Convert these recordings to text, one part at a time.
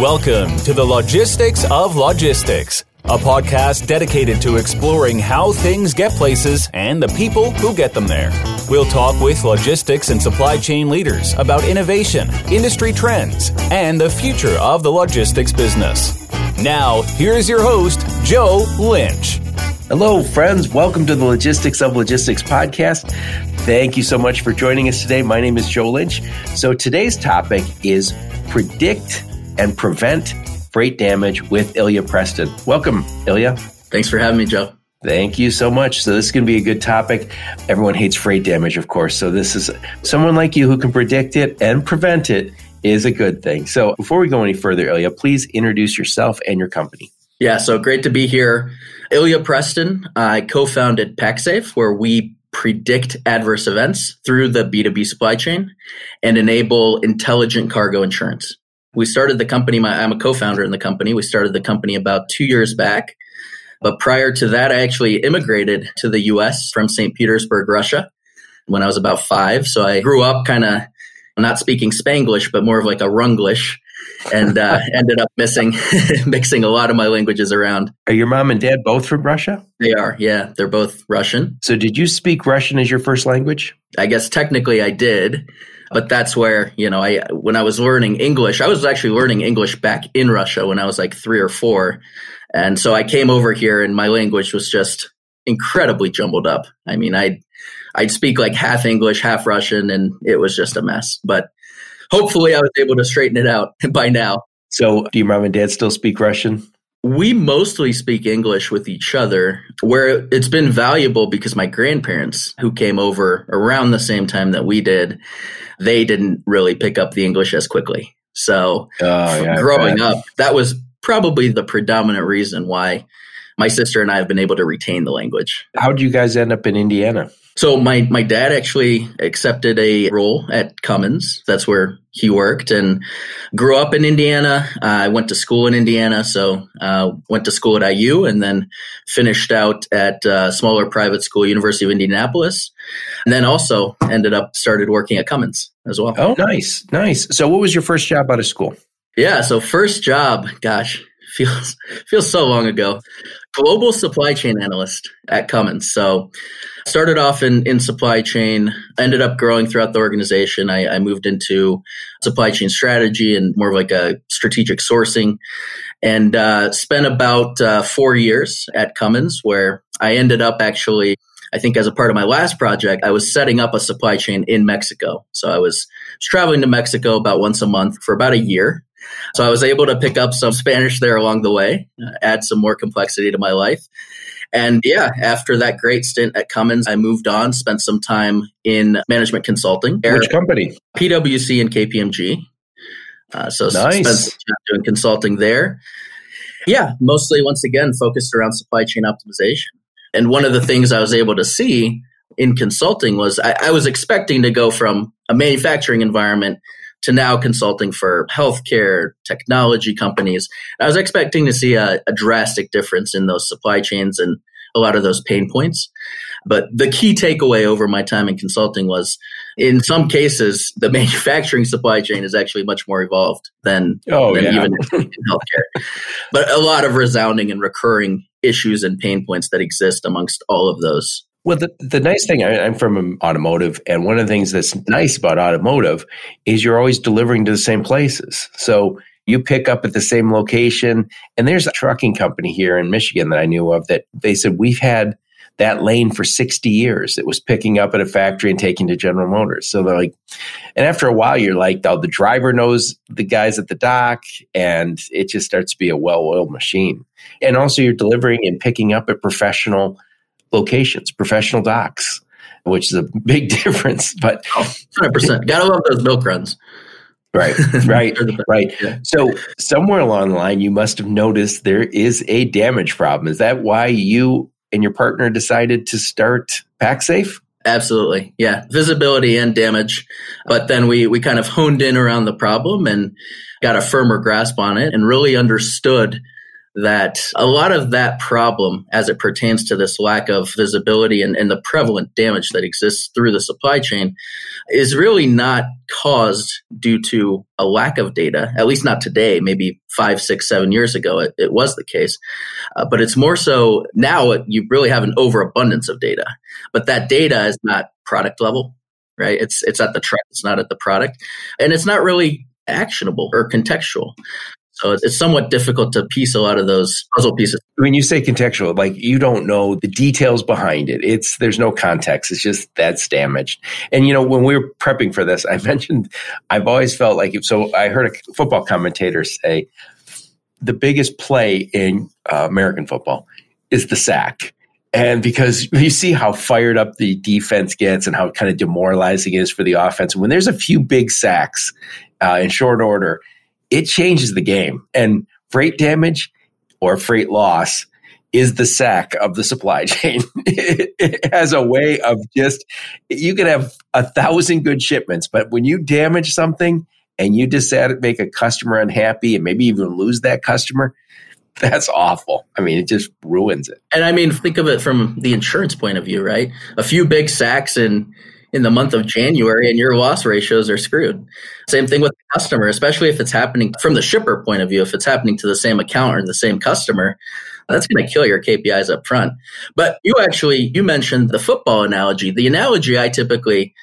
Welcome to the Logistics of Logistics, a podcast dedicated to exploring how things get places and the people who get them there. We'll talk with logistics and supply chain leaders about innovation, industry trends, and the future of the logistics business. Now, here's your host, Joe Lynch. Hello, friends. Welcome to the Logistics of Logistics podcast. Thank you so much for joining us today. My name is Joe Lynch. So, today's topic is predict and prevent freight damage with Ilya Preston. Welcome, Ilya. Thanks for having me, Joe. Thank you so much. So, this is going to be a good topic. Everyone hates freight damage, of course. So, this is someone like you who can predict it and prevent it is a good thing. So, before we go any further, Ilya, please introduce yourself and your company. Yeah, so great to be here. Ilya Preston, I co founded Paxafe, where we predict adverse events through the B2B supply chain and enable intelligent cargo insurance. We started the company, my, I'm a co founder in the company. We started the company about two years back. But prior to that, I actually immigrated to the US from St. Petersburg, Russia, when I was about five. So I grew up kind of not speaking Spanglish, but more of like a Runglish and uh, ended up missing, mixing a lot of my languages around. Are your mom and dad both from Russia? They are, yeah. They're both Russian. So, did you speak Russian as your first language? I guess technically I did, but that's where you know I when I was learning English, I was actually learning English back in Russia when I was like three or four, and so I came over here and my language was just incredibly jumbled up. I mean, I I'd speak like half English, half Russian, and it was just a mess. But hopefully I was able to straighten it out by now. So, do your mom and dad still speak Russian? We mostly speak English with each other, where it's been valuable because my grandparents, who came over around the same time that we did, they didn't really pick up the English as quickly. So, oh, yeah, growing up, that was probably the predominant reason why my sister and I have been able to retain the language. How did you guys end up in Indiana? So my my dad actually accepted a role at Cummins. That's where he worked and grew up in Indiana. Uh, I went to school in Indiana, so uh, went to school at IU and then finished out at a uh, smaller private school, University of Indianapolis, and then also ended up started working at Cummins as well. Oh, nice, nice. So, what was your first job out of school? Yeah, so first job, gosh, feels feels so long ago. Global supply chain analyst at Cummins. So started off in, in supply chain, ended up growing throughout the organization. I, I moved into supply chain strategy and more of like a strategic sourcing and uh, spent about uh, four years at Cummins where I ended up actually I think as a part of my last project, I was setting up a supply chain in Mexico. So I was traveling to Mexico about once a month for about a year. So I was able to pick up some Spanish there along the way, uh, add some more complexity to my life. And yeah, after that great stint at Cummins, I moved on, spent some time in management consulting. Which company? PwC and KPMG. Uh, so nice. spent some time doing consulting there. Yeah, mostly once again focused around supply chain optimization. And one of the things I was able to see in consulting was I, I was expecting to go from a manufacturing environment to now consulting for healthcare, technology companies. I was expecting to see a, a drastic difference in those supply chains and a lot of those pain points. But the key takeaway over my time in consulting was in some cases, the manufacturing supply chain is actually much more evolved than, oh, than yeah. even in healthcare. but a lot of resounding and recurring issues and pain points that exist amongst all of those well, the, the nice thing, I, am from um, automotive, and one of the things that's nice about automotive is you're always delivering to the same places. So you pick up at the same location. And there's a trucking company here in Michigan that I knew of that they said, We've had that lane for 60 years. It was picking up at a factory and taking to General Motors. So they're like, and after a while, you're like, oh, the driver knows the guys at the dock, and it just starts to be a well oiled machine. And also, you're delivering and picking up at professional locations, professional docks, which is a big difference. But oh, 100%. Gotta love those milk runs. Right, right, right. Yeah. So somewhere along the line, you must have noticed there is a damage problem. Is that why you and your partner decided to start Paxafe? Absolutely. Yeah. Visibility and damage. But then we, we kind of honed in around the problem and got a firmer grasp on it and really understood that a lot of that problem as it pertains to this lack of visibility and, and, the prevalent damage that exists through the supply chain is really not caused due to a lack of data, at least not today, maybe five, six, seven years ago, it, it was the case. Uh, but it's more so now you really have an overabundance of data, but that data is not product level. Right, it's it's at the truck, it's not at the product, and it's not really actionable or contextual. So it's somewhat difficult to piece a lot of those puzzle pieces. When you say contextual, like you don't know the details behind it. It's there's no context. It's just that's damaged. And you know, when we were prepping for this, I mentioned I've always felt like so I heard a football commentator say the biggest play in uh, American football is the sack. And because you see how fired up the defense gets and how kind of demoralizing it is for the offense, when there's a few big sacks uh, in short order, it changes the game. And freight damage or freight loss is the sack of the supply chain. it has a way of just, you could have a thousand good shipments, but when you damage something and you just make a customer unhappy and maybe even lose that customer, that's awful. I mean, it just ruins it. And I mean, think of it from the insurance point of view, right? A few big sacks and in the month of January and your loss ratios are screwed. Same thing with the customer, especially if it's happening from the shipper point of view, if it's happening to the same account or the same customer, that's going to kill your KPIs up front. But you actually, you mentioned the football analogy. The analogy I typically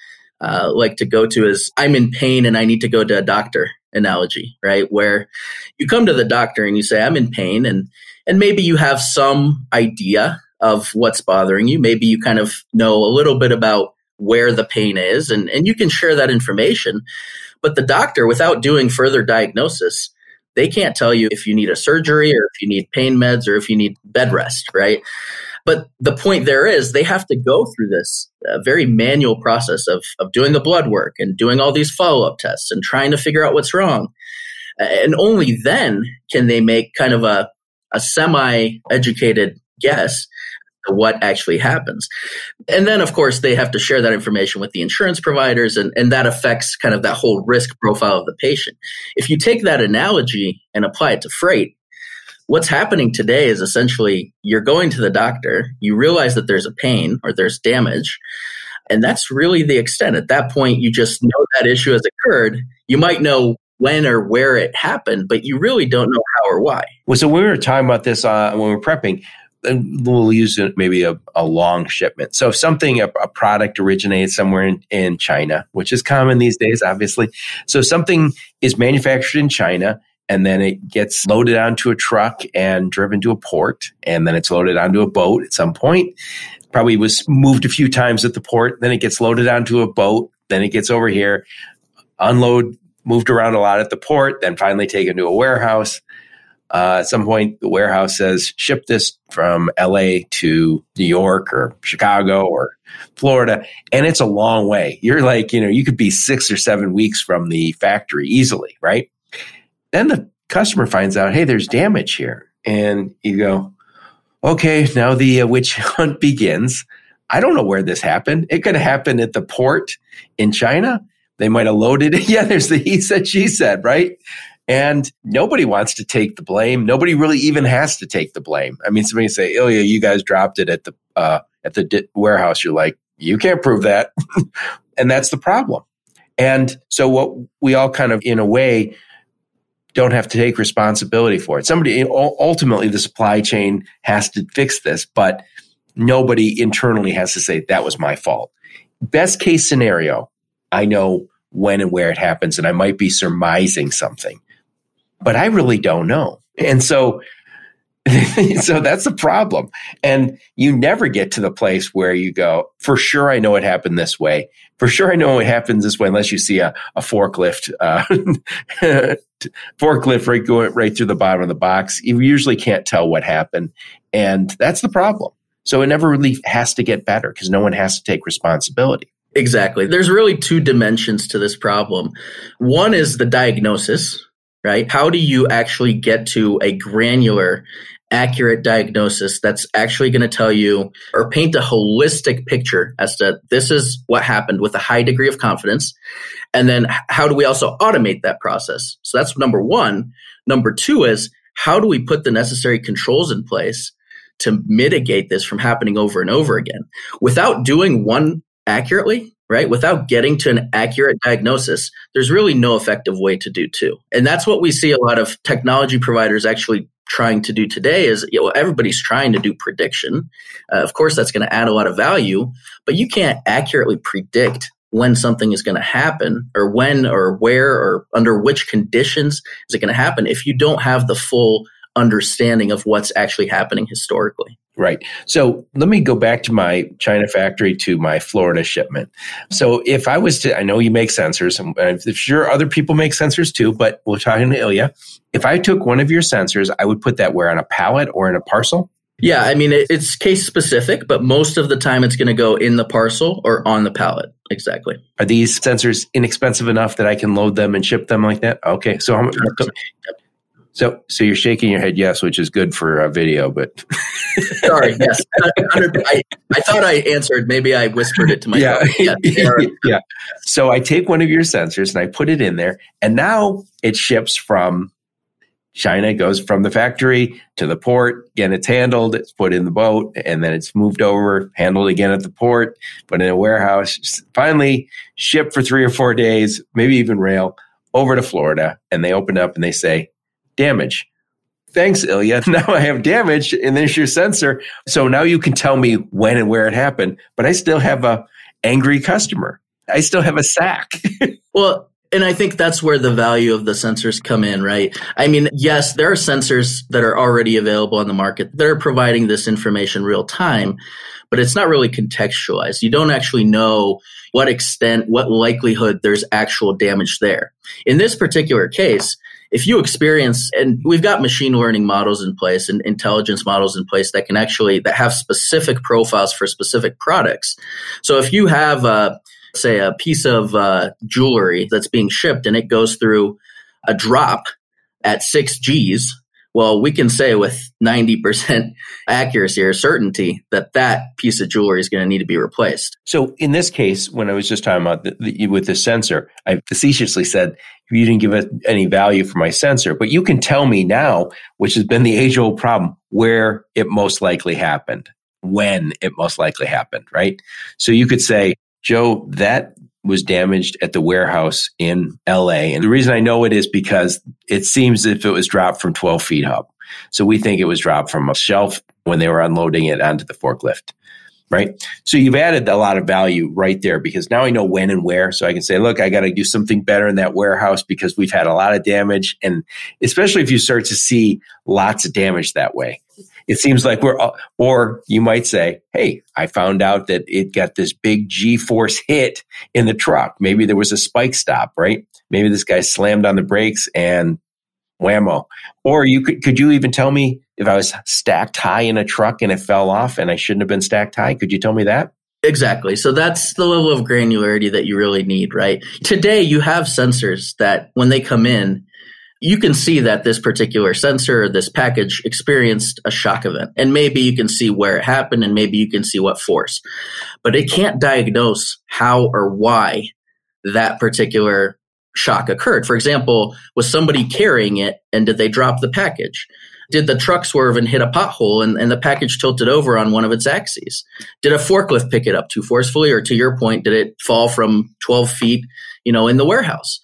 uh, like to go to is I'm in pain and I need to go to a doctor analogy, right? Where you come to the doctor and you say, I'm in pain and, and maybe you have some idea of what's bothering you. Maybe you kind of know a little bit about where the pain is, and, and you can share that information. But the doctor, without doing further diagnosis, they can't tell you if you need a surgery or if you need pain meds or if you need bed rest, right? But the point there is they have to go through this uh, very manual process of, of doing the blood work and doing all these follow up tests and trying to figure out what's wrong. And only then can they make kind of a, a semi educated guess what actually happens. And then, of course, they have to share that information with the insurance providers, and, and that affects kind of that whole risk profile of the patient. If you take that analogy and apply it to freight, what's happening today is essentially you're going to the doctor, you realize that there's a pain or there's damage. And that's really the extent. At that point, you just know that issue has occurred. You might know when or where it happened, but you really don't know how or why. Well, so we were talking about this uh, when we were prepping we'll use maybe a, a long shipment. So if something, a, a product originates somewhere in, in China, which is common these days, obviously. So something is manufactured in China and then it gets loaded onto a truck and driven to a port and then it's loaded onto a boat at some point probably was moved a few times at the port then it gets loaded onto a boat then it gets over here unload moved around a lot at the port then finally taken to a warehouse uh, at some point, the warehouse says, ship this from LA to New York or Chicago or Florida. And it's a long way. You're like, you know, you could be six or seven weeks from the factory easily, right? Then the customer finds out, hey, there's damage here. And you go, okay, now the uh, witch hunt begins. I don't know where this happened. It could have happened at the port in China. They might have loaded it. Yeah, there's the he said, she said, right? And nobody wants to take the blame. Nobody really even has to take the blame. I mean, somebody say, "Oh yeah, you guys dropped it at the uh, at the di- warehouse." You're like, "You can't prove that," and that's the problem. And so, what we all kind of, in a way, don't have to take responsibility for it. Somebody ultimately, the supply chain has to fix this, but nobody internally has to say that was my fault. Best case scenario, I know when and where it happens, and I might be surmising something but I really don't know. And so, so that's the problem. And you never get to the place where you go, for sure, I know it happened this way. For sure, I know it happens this way, unless you see a, a forklift, uh, forklift right going right through the bottom of the box. You usually can't tell what happened. And that's the problem. So it never really has to get better because no one has to take responsibility. Exactly. There's really two dimensions to this problem. One is the diagnosis, right? How do you actually get to a granular, accurate diagnosis that's actually going to tell you or paint a holistic picture as to this is what happened with a high degree of confidence? And then how do we also automate that process? So that's number one. Number two is how do we put the necessary controls in place to mitigate this from happening over and over again without doing one accurately right? Without getting to an accurate diagnosis there's really no effective way to do two. And that's what we see a lot of technology providers actually trying to do today is you know, everybody's trying to do prediction. Uh, of course that's going to add a lot of value but you can't accurately predict when something is going to happen or when or where or under which conditions is it going to happen if you don't have the full understanding of what's actually happening historically. Right. So let me go back to my China factory to my Florida shipment. So if I was to, I know you make sensors, and I'm sure other people make sensors too, but we're talking to Ilya. If I took one of your sensors, I would put that where on a pallet or in a parcel? Yeah, I mean, it's case specific, but most of the time it's going to go in the parcel or on the pallet. Exactly. Are these sensors inexpensive enough that I can load them and ship them like that? Okay. So, how so, so you're shaking your head yes, which is good for a video, but sorry, yes. I, I, thought I answered. Maybe I whispered it to myself. Yeah. yeah. yeah. So I take one of your sensors and I put it in there, and now it ships from China goes from the factory to the port. Again, it's handled, it's put in the boat, and then it's moved over, handled again at the port, put in a warehouse, finally shipped for three or four days, maybe even rail over to Florida. And they open up and they say, damage. Thanks, Ilya. Now I have damage and there's your sensor. So now you can tell me when and where it happened, but I still have a angry customer. I still have a sack. well, and I think that's where the value of the sensors come in, right? I mean, yes, there are sensors that are already available on the market that are providing this information real time, but it's not really contextualized. You don't actually know what extent, what likelihood there's actual damage there. In this particular case, if you experience and we've got machine learning models in place and intelligence models in place that can actually that have specific profiles for specific products. So if you have uh, say a piece of uh, jewelry that's being shipped and it goes through a drop at six G's, well, we can say with 90% accuracy or certainty that that piece of jewelry is going to need to be replaced. So in this case, when I was just talking about the, the, with the sensor, I facetiously said, you didn't give it any value for my sensor, but you can tell me now, which has been the age old problem, where it most likely happened, when it most likely happened, right? So you could say, Joe, that was damaged at the warehouse in LA. And the reason I know it is because it seems if it was dropped from 12 feet up. So we think it was dropped from a shelf when they were unloading it onto the forklift. Right. So you've added a lot of value right there because now I know when and where. So I can say, look, I got to do something better in that warehouse because we've had a lot of damage. And especially if you start to see lots of damage that way it seems like we're, or you might say, Hey, I found out that it got this big G force hit in the truck. Maybe there was a spike stop, right? Maybe this guy slammed on the brakes and whammo. Or you could, could you even tell me if I was stacked high in a truck and it fell off and I shouldn't have been stacked high? Could you tell me that? Exactly. So that's the level of granularity that you really need, right? Today you have sensors that when they come in, you can see that this particular sensor or this package experienced a shock event. And maybe you can see where it happened and maybe you can see what force. But it can't diagnose how or why that particular shock occurred. For example, was somebody carrying it and did they drop the package? Did the truck swerve and hit a pothole and, and the package tilted over on one of its axes? Did a forklift pick it up too forcefully? Or to your point, did it fall from 12 feet, you know, in the warehouse?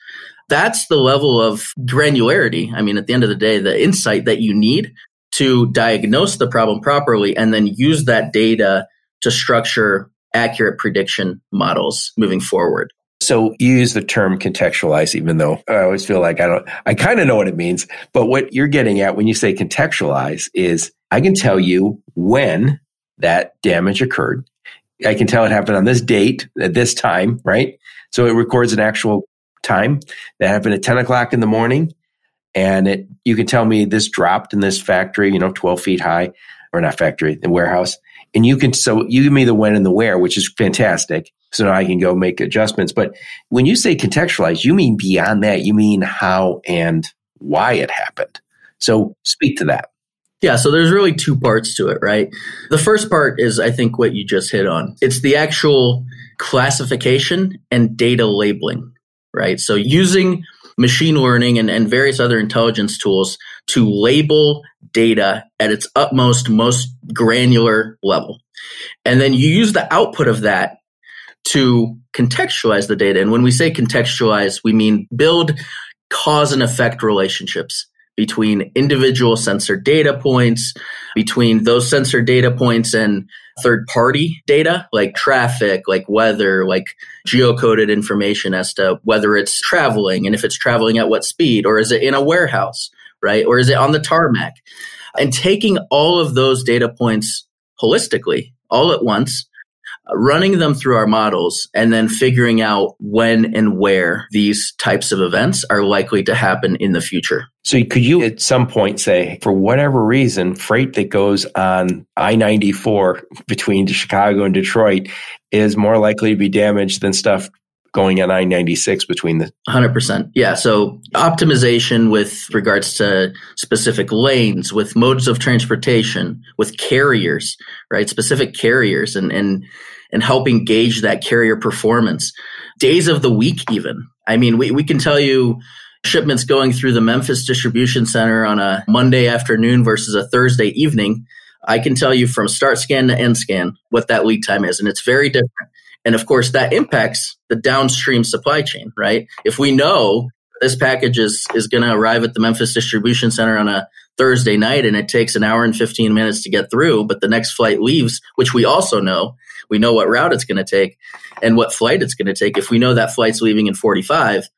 That's the level of granularity. I mean, at the end of the day, the insight that you need to diagnose the problem properly and then use that data to structure accurate prediction models moving forward. So you use the term contextualize, even though I always feel like I don't, I kind of know what it means. But what you're getting at when you say contextualize is I can tell you when that damage occurred. I can tell it happened on this date at this time, right? So it records an actual time that happened at 10 o'clock in the morning. And it, you can tell me this dropped in this factory, you know, 12 feet high, or not factory, the warehouse. And you can, so you give me the when and the where, which is fantastic. So now I can go make adjustments. But when you say contextualize, you mean beyond that, you mean how and why it happened. So speak to that. Yeah, so there's really two parts to it, right? The first part is, I think, what you just hit on. It's the actual classification and data labeling right? So using machine learning and, and various other intelligence tools to label data at its utmost, most granular level. And then you use the output of that to contextualize the data. And when we say contextualize, we mean build cause and effect relationships between individual sensor data points, between those sensor data points and third party data like traffic, like weather, like geocoded information as to whether it's traveling and if it's traveling at what speed, or is it in a warehouse, right? Or is it on the tarmac? And taking all of those data points holistically all at once Uh, running them through our models and then figuring out when and where these types of events are likely to happen in the future. So, could you at some point say, for whatever reason, freight that goes on I 94 between Chicago and Detroit is more likely to be damaged than stuff going on I 96 between the 100%. Yeah. So optimization with regards to specific lanes, with modes of transportation, with carriers, right? Specific carriers and, and, and helping gauge that carrier performance. Days of the week, even. I mean, we, we can tell you shipments going through the Memphis distribution center on a Monday afternoon versus a Thursday evening. I can tell you from start scan to end scan what that lead time is, and it's very different. And of course, that impacts the downstream supply chain, right? If we know this package is, is going to arrive at the Memphis distribution center on a Thursday night and it takes an hour and 15 minutes to get through, but the next flight leaves, which we also know, we know what route it's going to take and what flight it's going to take. If we know that flight's leaving in 45,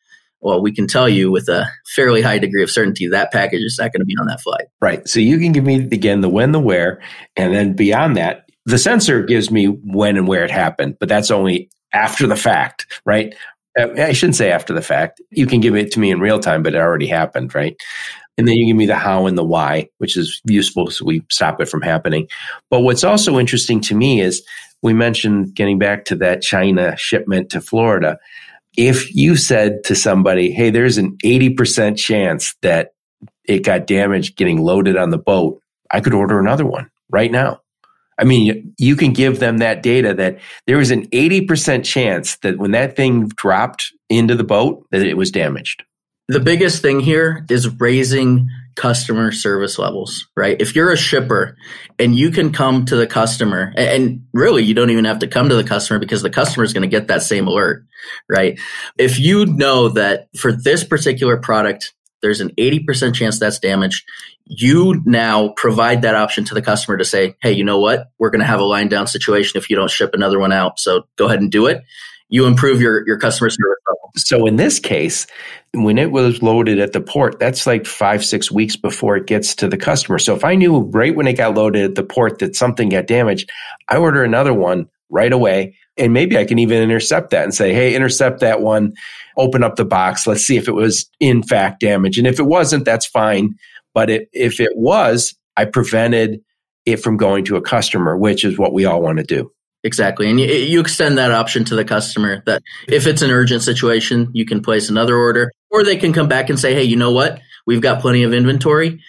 well, we can tell you with a fairly high degree of certainty that package is not going to be on that flight. Right. So you can give me again the when, the where, and then beyond that, the sensor gives me when and where it happened, but that's only after the fact, right? Uh, I shouldn't say after the fact. You can give it to me in real time, but it already happened, right? And then you give me the how and the why, which is useful so we stop it from happening. But what's also interesting to me is we mentioned getting back to that China shipment to Florida. If you said to somebody, hey, there's an 80% chance that it got damaged getting loaded on the boat, I could order another one right now. I mean, you can give them that data that there was an 80% chance that when that thing dropped into the boat that it was damaged. The biggest thing here is raising customer service levels, right? If you're a shipper and you can come to the customer and really you don't even have to come to the customer because the customer is going to get that same alert, right? If you know that for this particular product, there's an 80% chance that's damaged. You now provide that option to the customer to say, hey, you know what? We're going to have a line down situation if you don't ship another one out. So go ahead and do it. You improve your, your customer service. So in this case, when it was loaded at the port, that's like five, six weeks before it gets to the customer. So if I knew right when it got loaded at the port that something got damaged, I order another one right away. And maybe I can even intercept that and say, hey, intercept that one open up the box. Let's see if it was in fact damaged. And if it wasn't, that's fine. But it, if it was, I prevented it from going to a customer, which is what we all want to do. Exactly. And you, you, extend that option to the customer that if it's an urgent situation, you can place another order or they can come back and say, hey, you know what? We've got plenty of inventory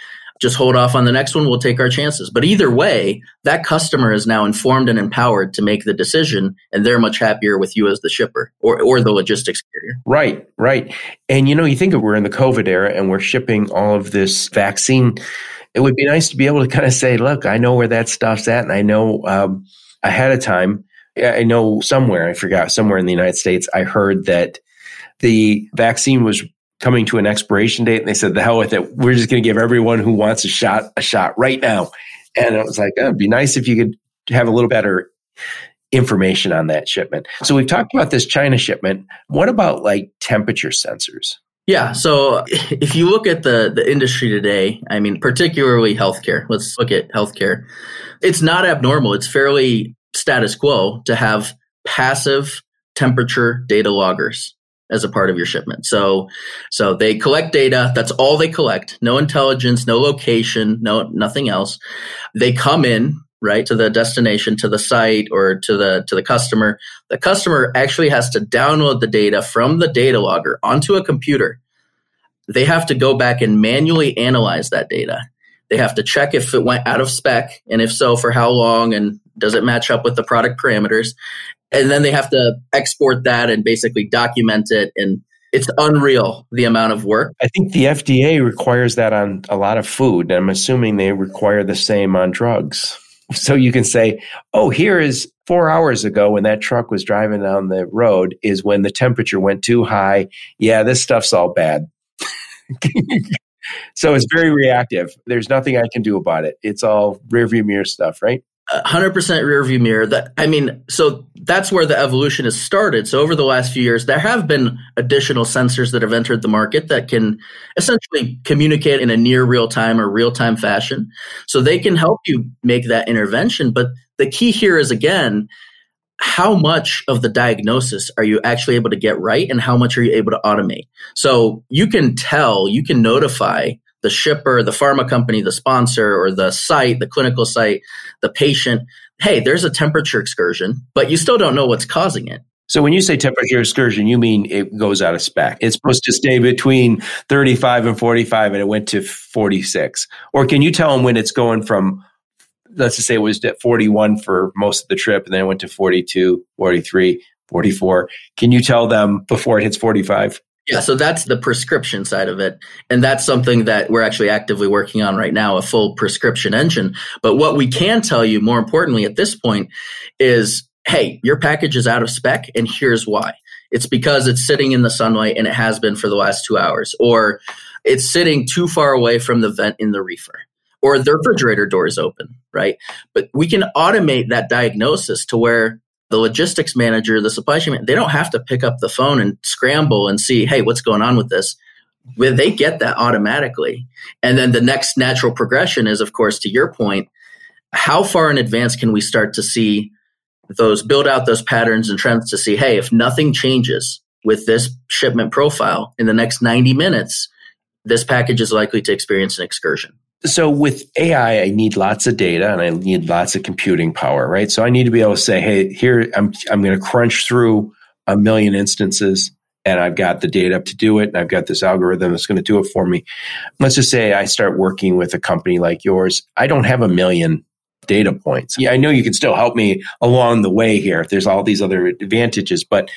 just hold off on the next one. We'll take our chances. But either way, that customer is now informed and empowered to make the decision, and they're much happier with you as the shipper or, or the logistics carrier. Right, right. And you know, you think of we're in the COVID era and we're shipping all of this vaccine. It would be nice to be able to kind of say, look, I know where that stuff's at, and I know um, ahead of time. I know somewhere, I forgot, somewhere in the United States, I heard that the vaccine was coming to an expiration date and they said the hell with it we're just going to give everyone who wants a shot a shot right now and it was like oh, it'd be nice if you could have a little better information on that shipment so we've talked about this china shipment what about like temperature sensors yeah. So if you look at the, the industry today, I mean, particularly healthcare, let's look at healthcare. It's not abnormal. It's fairly status quo to have passive temperature data loggers as a part of your shipment. So, so they collect data. That's all they collect. No intelligence, no location, no, nothing else. They come in, right, to the destination, to the site or to the, to the customer. The customer actually has to download the data from the data logger onto a computer. They have to go back and manually analyze that data. They have to check if it went out of spec and if so, for how long and does it match up with the product parameters? And then they have to export that and basically document it and it's unreal the amount of work. I think the FDA requires that on a lot of food. I'm assuming they require the same on drugs. So you can say, oh, here is four hours ago when that truck was driving down the road, is when the temperature went too high. Yeah, this stuff's all bad. so it's very reactive. There's nothing I can do about it. It's all rearview mirror stuff, right? 100% rear view mirror that i mean so that's where the evolution has started. So over the last few years there have been additional sensors that have entered the market that can essentially communicate in a near real time or real time fashion. So they can help you make that intervention. But the key here is again how much of the diagnosis are you actually able to get right and how much are you able to automate? So you can tell you can notify the shipper, the pharma company, the sponsor, or the site, the clinical site, the patient, hey, there's a temperature excursion, but you still don't know what's causing it. So when you say temperature excursion, you mean it goes out of spec. It's supposed to stay between 35 and 45 and it went to 46. Or can you tell them when it's going from let's just say it was at 41 for most of the trip and then it went to 42, 43, 44. Can you tell them before it hits 45? Yeah, so that's the prescription side of it. And that's something that we're actually actively working on right now, a full prescription engine. But what we can tell you more importantly at this point is hey, your package is out of spec, and here's why. It's because it's sitting in the sunlight and it has been for the last two hours, or it's sitting too far away from the vent in the reefer, or the refrigerator door is open, right? But we can automate that diagnosis to where the logistics manager, the supply chain, they don't have to pick up the phone and scramble and see, hey, what's going on with this? They get that automatically. And then the next natural progression is, of course, to your point, how far in advance can we start to see those build out those patterns and trends to see, hey, if nothing changes with this shipment profile in the next 90 minutes, this package is likely to experience an excursion so with AI, I need lots of data and I need lots of computing power, right? So I need to be able to say, hey, here I'm I'm going to crunch through a million instances and I've got the data to do it and I've got this algorithm that's going to do it for me. Let's just say I start working with a company like yours. I don't have a million data points. Yeah, I know you can still help me along the way here. There's all these other advantages, but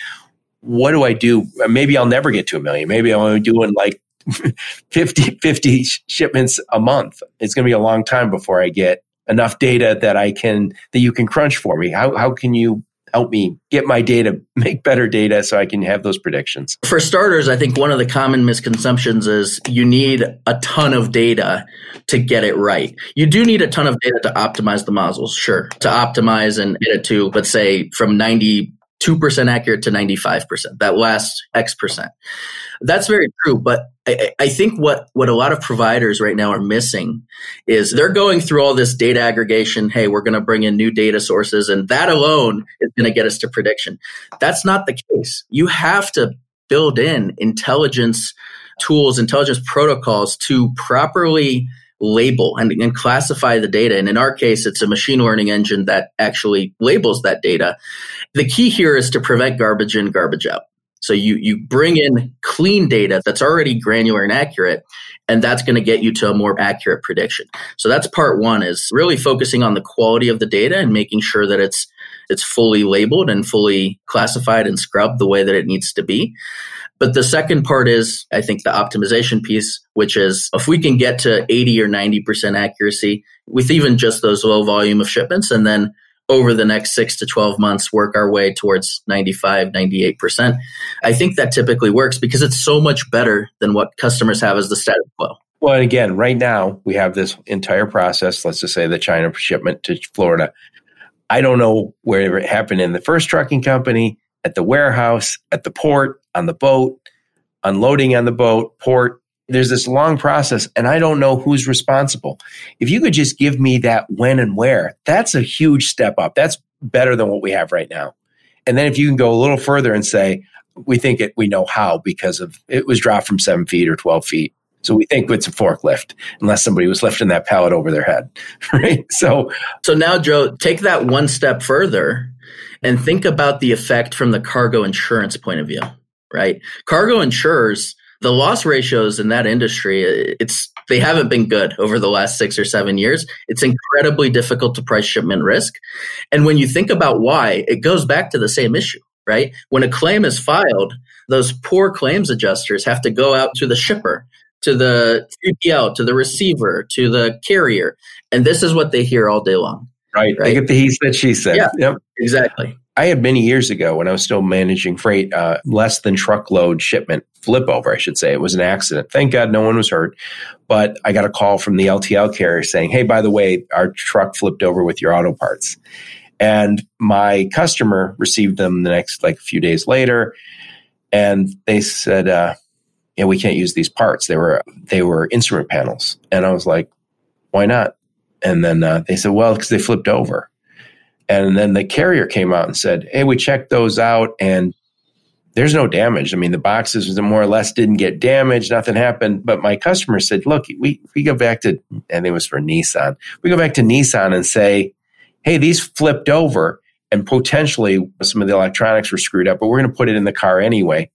what do I do? Maybe I'll never get to a million. Maybe I'm only doing like 50, 50 shipments a month. It's going to be a long time before I get enough data that I can, that you can crunch for me. How, how can you help me get my data, make better data so I can have those predictions? For starters, I think one of the common misconceptions is you need a ton of data to get it right. You do need a ton of data to optimize the modules, sure, to optimize and edit it to, let's say, from 92% accurate to 95%, that last X percent. That's very true. But I, I, think what, what a lot of providers right now are missing is they're going through all this data aggregation. Hey, we're going to bring in new data sources, and that alone is going to get us to prediction. That's not the case. You have to build in intelligence tools, intelligence protocols to properly label and, and classify the data. And in our case, it's a machine learning engine that actually labels that data. The key here is to prevent garbage in, garbage out. So you you bring in clean data that's already granular and accurate, and that's going to get you to a more accurate prediction. So that's part one is really focusing on the quality of the data and making sure that it's it's fully labeled and fully classified and scrubbed the way that it needs to be. But the second part is, I think, the optimization piece, which is if we can get to 80 or 90% accuracy with even just those low volume of shipments, and then over the next six to 12 months work our way towards 95, 98%. I think that typically works because it's so much better than what customers have as the status quo. Well, and again, right now we have this entire process. Let's just say the China shipment to Florida. I don't know where it happened in the first trucking company, at the warehouse, at the port, on the boat, unloading on the boat, port, there's this long process and I don't know who's responsible. If you could just give me that when and where, that's a huge step up. That's better than what we have right now. And then if you can go a little further and say, we think it, we know how because of it was dropped from seven feet or 12 feet. So we think it's a forklift, unless somebody was lifting that pallet over their head, right? So, so now, Joe, take that one step further and think about the effect from the cargo insurance point of view, right? Cargo insurers the loss ratios in that industry it's they haven't been good over the last 6 or 7 years it's incredibly difficult to price shipment risk and when you think about why it goes back to the same issue right when a claim is filed those poor claims adjusters have to go out to the shipper, to the 3PL, to the receiver, to the carrier. And this is what they hear all day long. Right. right? They get the he said, she said. Yeah, yep. exactly. I had many years ago when I was still managing freight, uh, less than truckload shipment flip over, I should say. It was an accident. Thank God no one was hurt. But I got a call from the LTL carrier saying, hey, by the way, our truck flipped over with your auto parts. And my customer received them the next like a few days later. And they said, uh, yeah, we can't use these parts. They were, they were instrument panels. And I was like, why not? And then uh, they said, well, because they flipped over. And then the carrier came out and said, hey, we checked those out and there's no damage. I mean, the boxes more or less didn't get damaged, nothing happened. But my customer said, look, we, we go back to, and it was for Nissan, we go back to Nissan and say, hey, these flipped over and potentially some of the electronics were screwed up, but we're going to put it in the car anyway.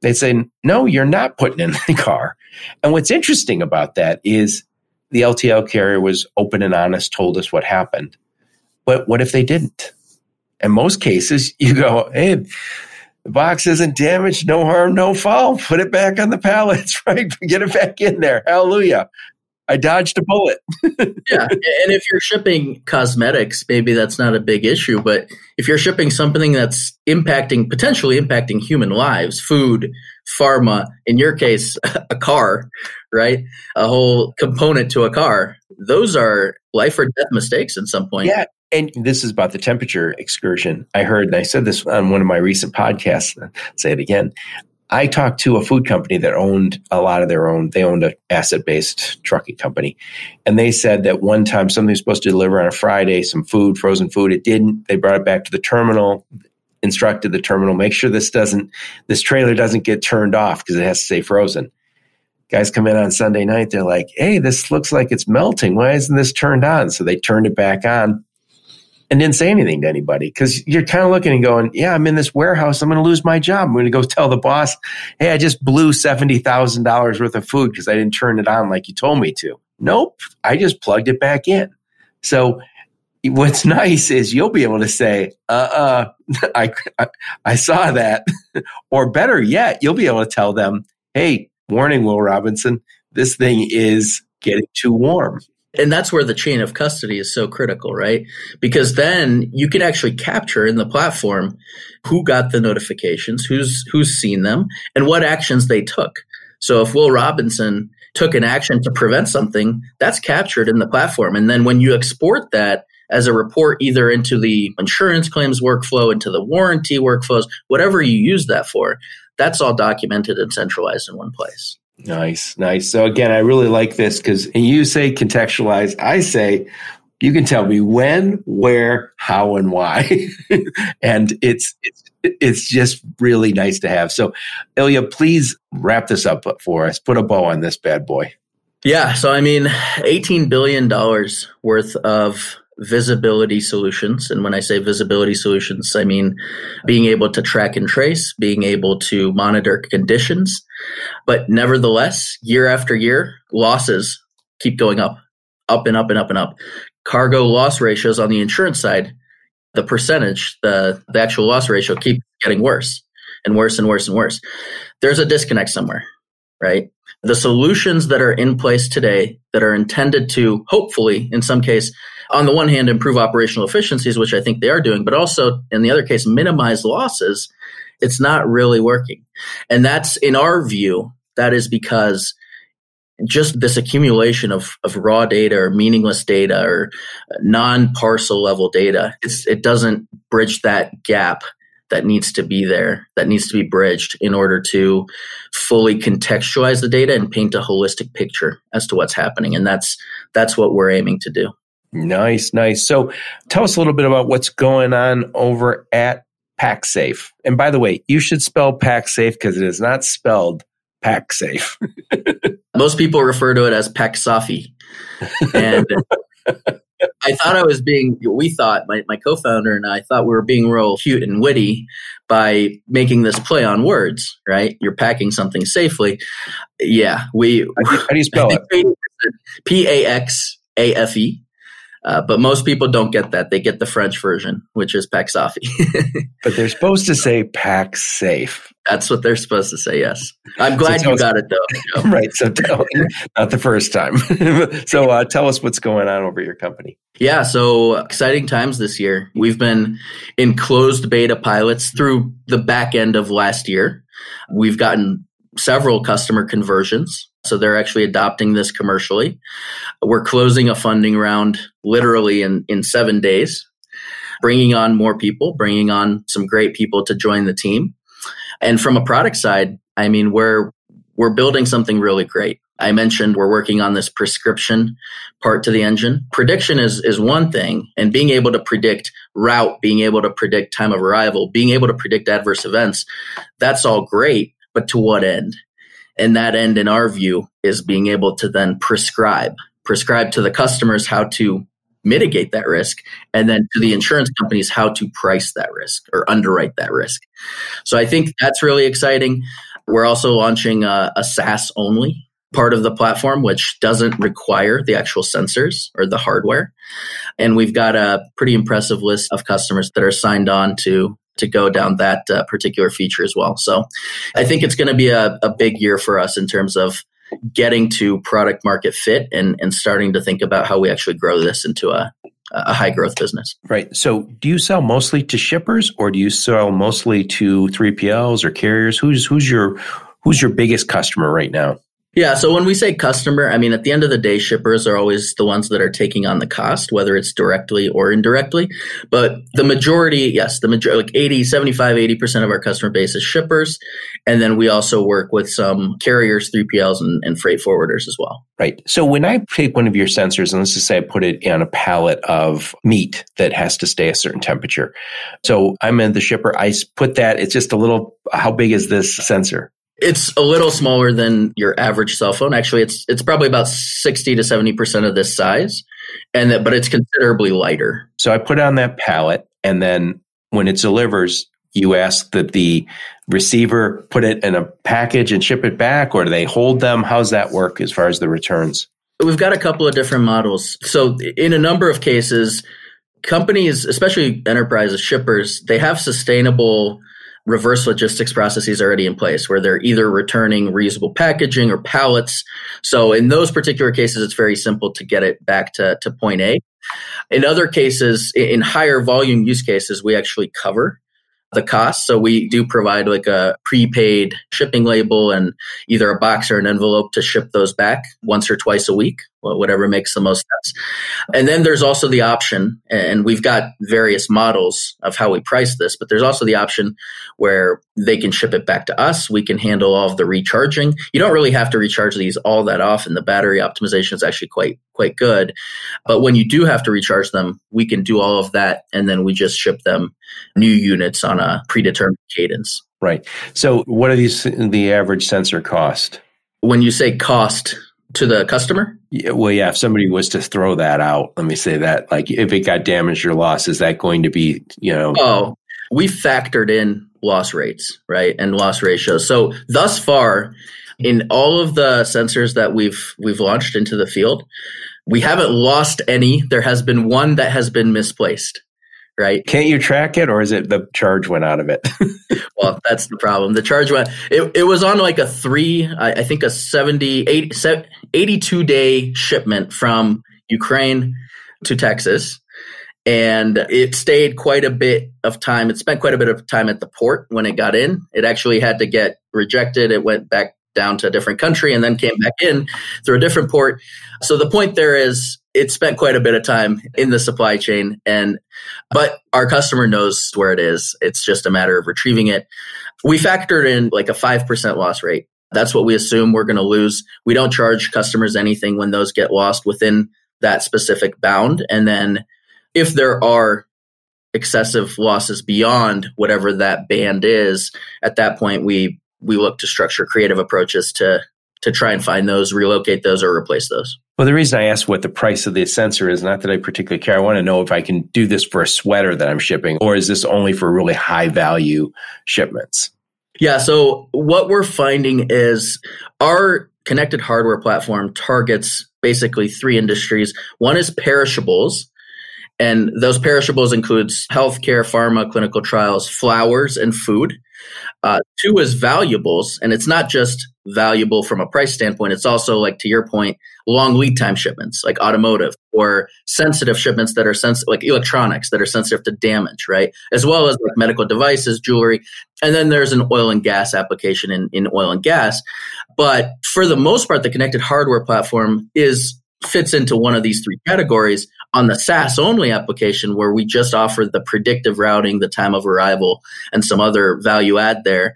They say, no, you're not putting in the car. And what's interesting about that is the LTL carrier was open and honest, told us what happened. But what if they didn't? In most cases, you go, hey, the box isn't damaged, no harm, no foul. Put it back on the pallets, right? Get it back in there. Hallelujah. I dodged a bullet. yeah. And if you're shipping cosmetics, maybe that's not a big issue. But if you're shipping something that's impacting, potentially impacting human lives, food, pharma, in your case, a car, right? A whole component to a car, those are life or death mistakes at some point. Yeah. And this is about the temperature excursion. I heard, and I said this on one of my recent podcasts, I'll say it again. I talked to a food company that owned a lot of their own. They owned an asset based trucking company. And they said that one time something was supposed to deliver on a Friday, some food, frozen food. It didn't. They brought it back to the terminal, instructed the terminal, make sure this doesn't, this trailer doesn't get turned off because it has to stay frozen. Guys come in on Sunday night. They're like, hey, this looks like it's melting. Why isn't this turned on? So they turned it back on and didn't say anything to anybody because you're kind of looking and going, yeah, I'm in this warehouse. I'm going to lose my job. I'm going to go tell the boss, hey, I just blew $70,000 worth of food because I didn't turn it on like you told me to. Nope. I just plugged it back in. So what's nice is you'll be able to say, uh uh I, I, I saw that. or better yet, you'll be able to tell them, hey, warning, Will Robinson, this thing is getting too warm and that's where the chain of custody is so critical, right? Because then you can actually capture in the platform who got the notifications, who's who's seen them, and what actions they took. So if Will Robinson took an action to prevent something, that's captured in the platform. And then when you export that as a report either into the insurance claims workflow, into the warranty workflows, whatever you use that for, that's all documented and centralized in one place. Nice, nice. So again, I really like this because you say contextualize. I say you can tell me when, where, how, and why, and it's it's it's just really nice to have. So, Ilya, please wrap this up for us. Put a bow on this bad boy. Yeah. So, I mean, eighteen billion dollars worth of visibility solutions. And when I say visibility solutions, I mean being able to track and trace, being able to monitor conditions. But nevertheless, year after year, losses keep going up, up and up and up and up. Cargo loss ratios on the insurance side, the percentage, the, the actual loss ratio keep getting worse and worse and worse and worse. There's a disconnect somewhere, right? The solutions that are in place today that are intended to hopefully, in some case, on the one hand, improve operational efficiencies, which I think they are doing, but also in the other case, minimize losses, it's not really working. And that's in our view, that is because just this accumulation of, of raw data or meaningless data or non parcel level data, it doesn't bridge that gap that needs to be there, that needs to be bridged in order to fully contextualize the data and paint a holistic picture as to what's happening. And that's that's what we're aiming to do. Nice, nice. So tell us a little bit about what's going on over at Paxafe. And by the way, you should spell Paxafe because it is not spelled PacSafe. Most people refer to it as PacSafi. And I thought I was being, we thought, my, my co founder and I thought we were being real cute and witty by making this play on words, right? You're packing something safely. Yeah, we. How do you, how do you spell it? P A X A F E. Uh, but most people don't get that. They get the French version, which is Paxafi. but they're supposed to say pack safe. That's what they're supposed to say. Yes, I'm glad so you got it though. right. So tell, not the first time. so uh, tell us what's going on over your company. Yeah. So exciting times this year. We've been in closed beta pilots through the back end of last year. We've gotten several customer conversions. So they're actually adopting this commercially. We're closing a funding round literally in, in seven days, bringing on more people, bringing on some great people to join the team. And from a product side, I mean, we're, we're building something really great. I mentioned we're working on this prescription part to the engine. Prediction is, is one thing, and being able to predict route, being able to predict time of arrival, being able to predict adverse events, that's all great but to what end? And that end, in our view, is being able to then prescribe, prescribe to the customers how to mitigate that risk, and then to the insurance companies how to price that risk or underwrite that risk. So I think that's really exciting. We're also launching a, a SaaS only part of the platform, which doesn't require the actual sensors or the hardware. And we've got a pretty impressive list of customers that are signed on to to go down that uh, particular feature as well. So I think it's going to be a, a big year for us in terms of getting to product market fit and, and starting to think about how we actually grow this into a, a high growth business. Right. So do you sell mostly to shippers or do you sell mostly to 3PLs or carriers? Who's who's your who's your biggest customer right now? Yeah. So when we say customer, I mean, at the end of the day, shippers are always the ones that are taking on the cost, whether it's directly or indirectly. But the majority, yes, the majority, like 80, 75, 80% of our customer base is shippers. And then we also work with some carriers, 3PLs, and, and freight forwarders as well. Right. So when I take one of your sensors, and let's just say I put it on a pallet of meat that has to stay a certain temperature. So I'm in the shipper. I put that, it's just a little, how big is this sensor? It's a little smaller than your average cell phone. Actually, it's it's probably about 60 to 70% of this size. And that, but it's considerably lighter. So I put on that pallet and then when it delivers, you ask that the receiver put it in a package and ship it back or do they hold them? How's that work as far as the returns? We've got a couple of different models. So in a number of cases, companies, especially enterprises, shippers, they have sustainable reverse logistics processes already in place where they're either returning reusable packaging or pallets. So in those particular cases, it's very simple to get it back to, to point A. In other cases, in higher volume use cases, we actually cover the cost. So we do provide like a prepaid shipping label and either a box or an envelope to ship those back once or twice a week, whatever makes the most sense. And then there's also the option, and we've got various models of how we price this, but there's also the option where they can ship it back to us. We can handle all of the recharging. You don't really have to recharge these all that often. The battery optimization is actually quite quite good. But when you do have to recharge them, we can do all of that and then we just ship them new units on a predetermined cadence. Right. So what are these the average sensor cost? When you say cost to the customer? Yeah, well, yeah, if somebody was to throw that out, let me say that, like if it got damaged or lost, is that going to be, you know? Oh, we factored in loss rates, right? And loss ratios. So thus far, in all of the sensors that we've we've launched into the field, we haven't lost any. There has been one that has been misplaced right? Can't you track it, or is it the charge went out of it? well, that's the problem. The charge went. It, it was on like a three, I, I think a 70, 80, 82 day shipment from Ukraine to Texas. And it stayed quite a bit of time. It spent quite a bit of time at the port when it got in. It actually had to get rejected. It went back down to a different country and then came back in through a different port. So the point there is it spent quite a bit of time in the supply chain and but our customer knows where it is. It's just a matter of retrieving it. We factored in like a 5% loss rate. That's what we assume we're going to lose. We don't charge customers anything when those get lost within that specific bound. And then if there are excessive losses beyond whatever that band is, at that point we we look to structure creative approaches to to try and find those, relocate those, or replace those. Well, the reason I asked what the price of the sensor is, not that I particularly care. I want to know if I can do this for a sweater that I'm shipping, or is this only for really high value shipments? Yeah. So what we're finding is our connected hardware platform targets basically three industries. One is perishables, And those perishables includes healthcare, pharma, clinical trials, flowers, and food. Uh, two is valuables, and it's not just valuable from a price standpoint. It's also like to your point, long lead time shipments, like automotive or sensitive shipments that are sensitive, like electronics that are sensitive to damage, right? As well as like medical devices, jewelry, and then there's an oil and gas application in, in oil and gas. But for the most part, the connected hardware platform is fits into one of these three categories on the SaaS only application where we just offer the predictive routing, the time of arrival, and some other value add there.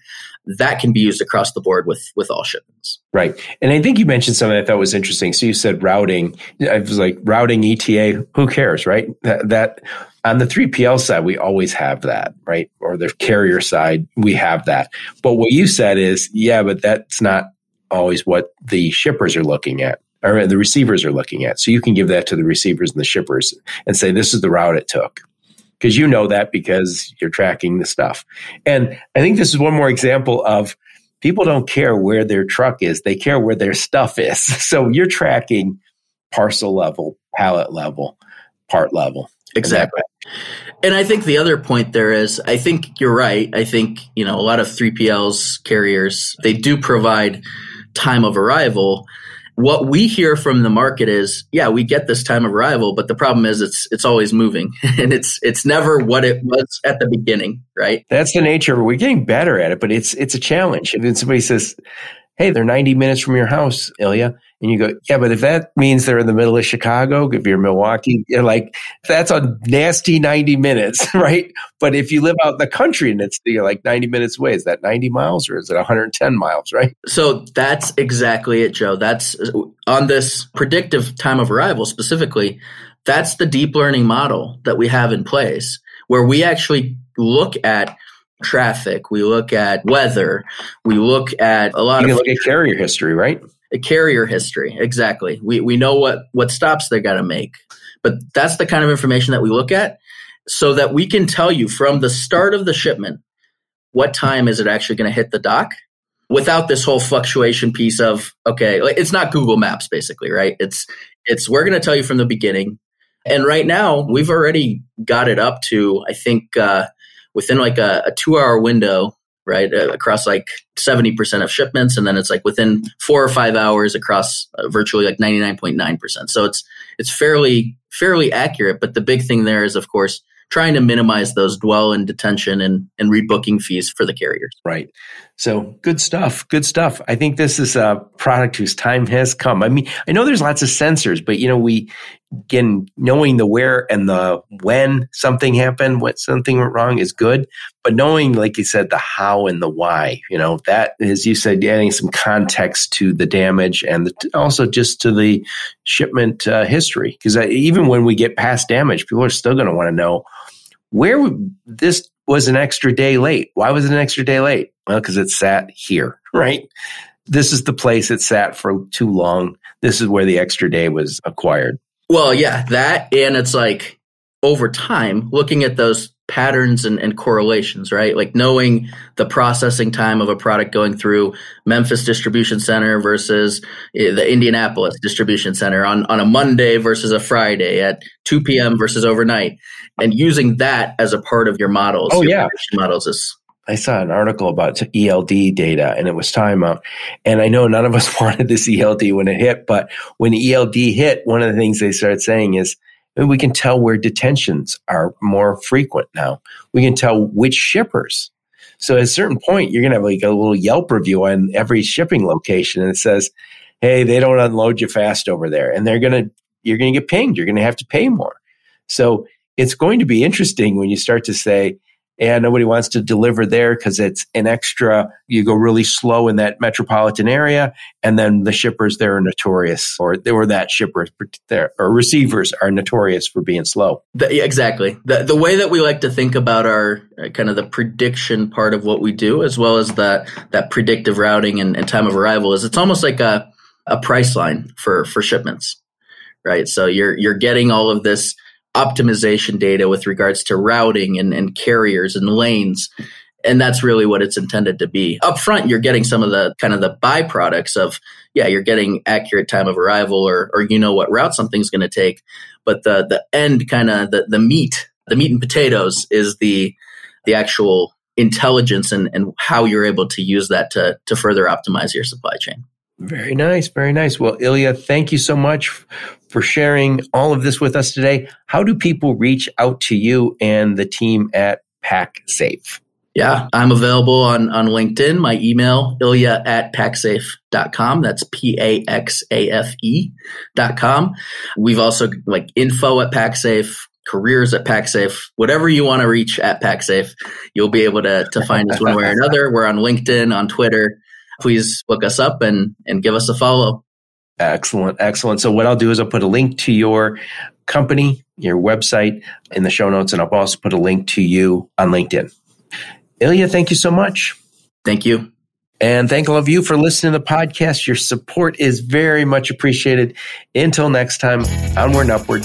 That can be used across the board with with all shipments. Right. And I think you mentioned something I thought was interesting. So you said routing. I was like routing ETA, who cares, right? That, that on the 3PL side, we always have that, right? Or the carrier side, we have that. But what you said is, yeah, but that's not always what the shippers are looking at or the receivers are looking at. So you can give that to the receivers and the shippers and say, this is the route it took. Because you know that because you're tracking the stuff. And I think this is one more example of people don't care where their truck is, they care where their stuff is. So you're tracking parcel level, pallet level, part level. Exactly. And I think the other point there is I think you're right. I think, you know, a lot of 3PLs carriers, they do provide time of arrival what we hear from the market is, yeah, we get this time of arrival, but the problem is it's it's always moving and it's it's never what it was at the beginning, right? That's the nature. We're getting better at it, but it's it's a challenge. And then somebody says, "Hey, they're 90 minutes from your house, Ilya," And you go, yeah, but if that means they're in the middle of Chicago, if you're Milwaukee, you're like, that's a nasty 90 minutes, right? But if you live out in the country and it's you're like 90 minutes away, is that 90 miles or is it 110 miles, right? So that's exactly it, Joe. That's on this predictive time of arrival specifically. That's the deep learning model that we have in place where we actually look at traffic, we look at weather, we look at a lot you of look at carrier history, right? A carrier history. Exactly. We we know what what stops they got to make. But that's the kind of information that we look at so that we can tell you from the start of the shipment what time is it actually going to hit the dock without this whole fluctuation piece of okay, it's not Google Maps basically, right? It's it's we're going to tell you from the beginning. And right now, we've already got it up to I think uh, within like a, a two hour window right uh, across like 70% of shipments and then it's like within 4 or 5 hours across uh, virtually like 99.9% so it's it's fairly fairly accurate but the big thing there is of course trying to minimize those dwell and detention and, and rebooking fees for the carriers. Right. So good stuff. Good stuff. I think this is a product whose time has come. I mean, I know there's lots of sensors, but you know, we again knowing the where and the when something happened, what something went wrong is good. But knowing, like you said, the how and the why, you know, that as you said, adding some context to the damage and the, also just to the shipment uh, history. Because uh, even when we get past damage, people are still going to want to know where this was an extra day late. Why was it an extra day late? Well, because it sat here, right? This is the place it sat for too long. This is where the extra day was acquired. Well, yeah, that and it's like over time, looking at those patterns and, and, correlations, right? Like knowing the processing time of a product going through Memphis distribution center versus eh, the Indianapolis distribution center on, on a Monday versus a Friday at 2 p.m. versus overnight and using that as a part of your models. Oh, your yeah. Models is I saw an article about ELD data and it was timeout. And I know none of us wanted this ELD when it hit, but when ELD hit, one of the things they started saying is we can tell where detentions are more frequent now. We can tell which shippers. So at a certain point, you're going to have like a little Yelp review on every shipping location and it says, Hey, they don't unload you fast over there. And they're going to, you're going to get pinged. You're going to have to pay more. So it's going to be interesting when you start to say, and nobody wants to deliver there because it's an extra you go really slow in that metropolitan area and then the shippers there are notorious or they were that shippers there or receivers are notorious for being slow. The, exactly. The, the way that we like to think about our uh, kind of the prediction part of what we do as well as that that predictive routing and, and time of arrival is it's almost like a, a Priceline for for shipments right? So you're you're getting all of this optimization data with regards to routing and, and carriers and lanes. And that's really what it's intended to be. Up front, you're getting some of the kind of the byproducts of, yeah, you're getting accurate time of arrival or, or you know what route something's going to take. But the, the end kind of the, the meat, the meat and potatoes is the, the actual intelligence and, and how you're able to use that to, to further optimize your supply chain. Very nice. Very nice. Well, Ilya, thank you so much for sharing all of this with us today. How do people reach out to you and the team at Paxafe? Yeah, I'm available on, on LinkedIn. My email, ilya at paxafe.com. That's P A X A F E dot com. We've also like info at Paxafe, careers at Paxafe, whatever you want to reach at Paxafe, you'll be able to, to find us one way or another. We're on LinkedIn, on Twitter. Please look us up and, and give us a follow. Excellent. Excellent. So what I'll do is I'll put a link to your company, your website in the show notes, and I'll also put a link to you on LinkedIn. Ilya, thank you so much. Thank you. And thank all of you for listening to the podcast. Your support is very much appreciated. Until next time, onward and upward.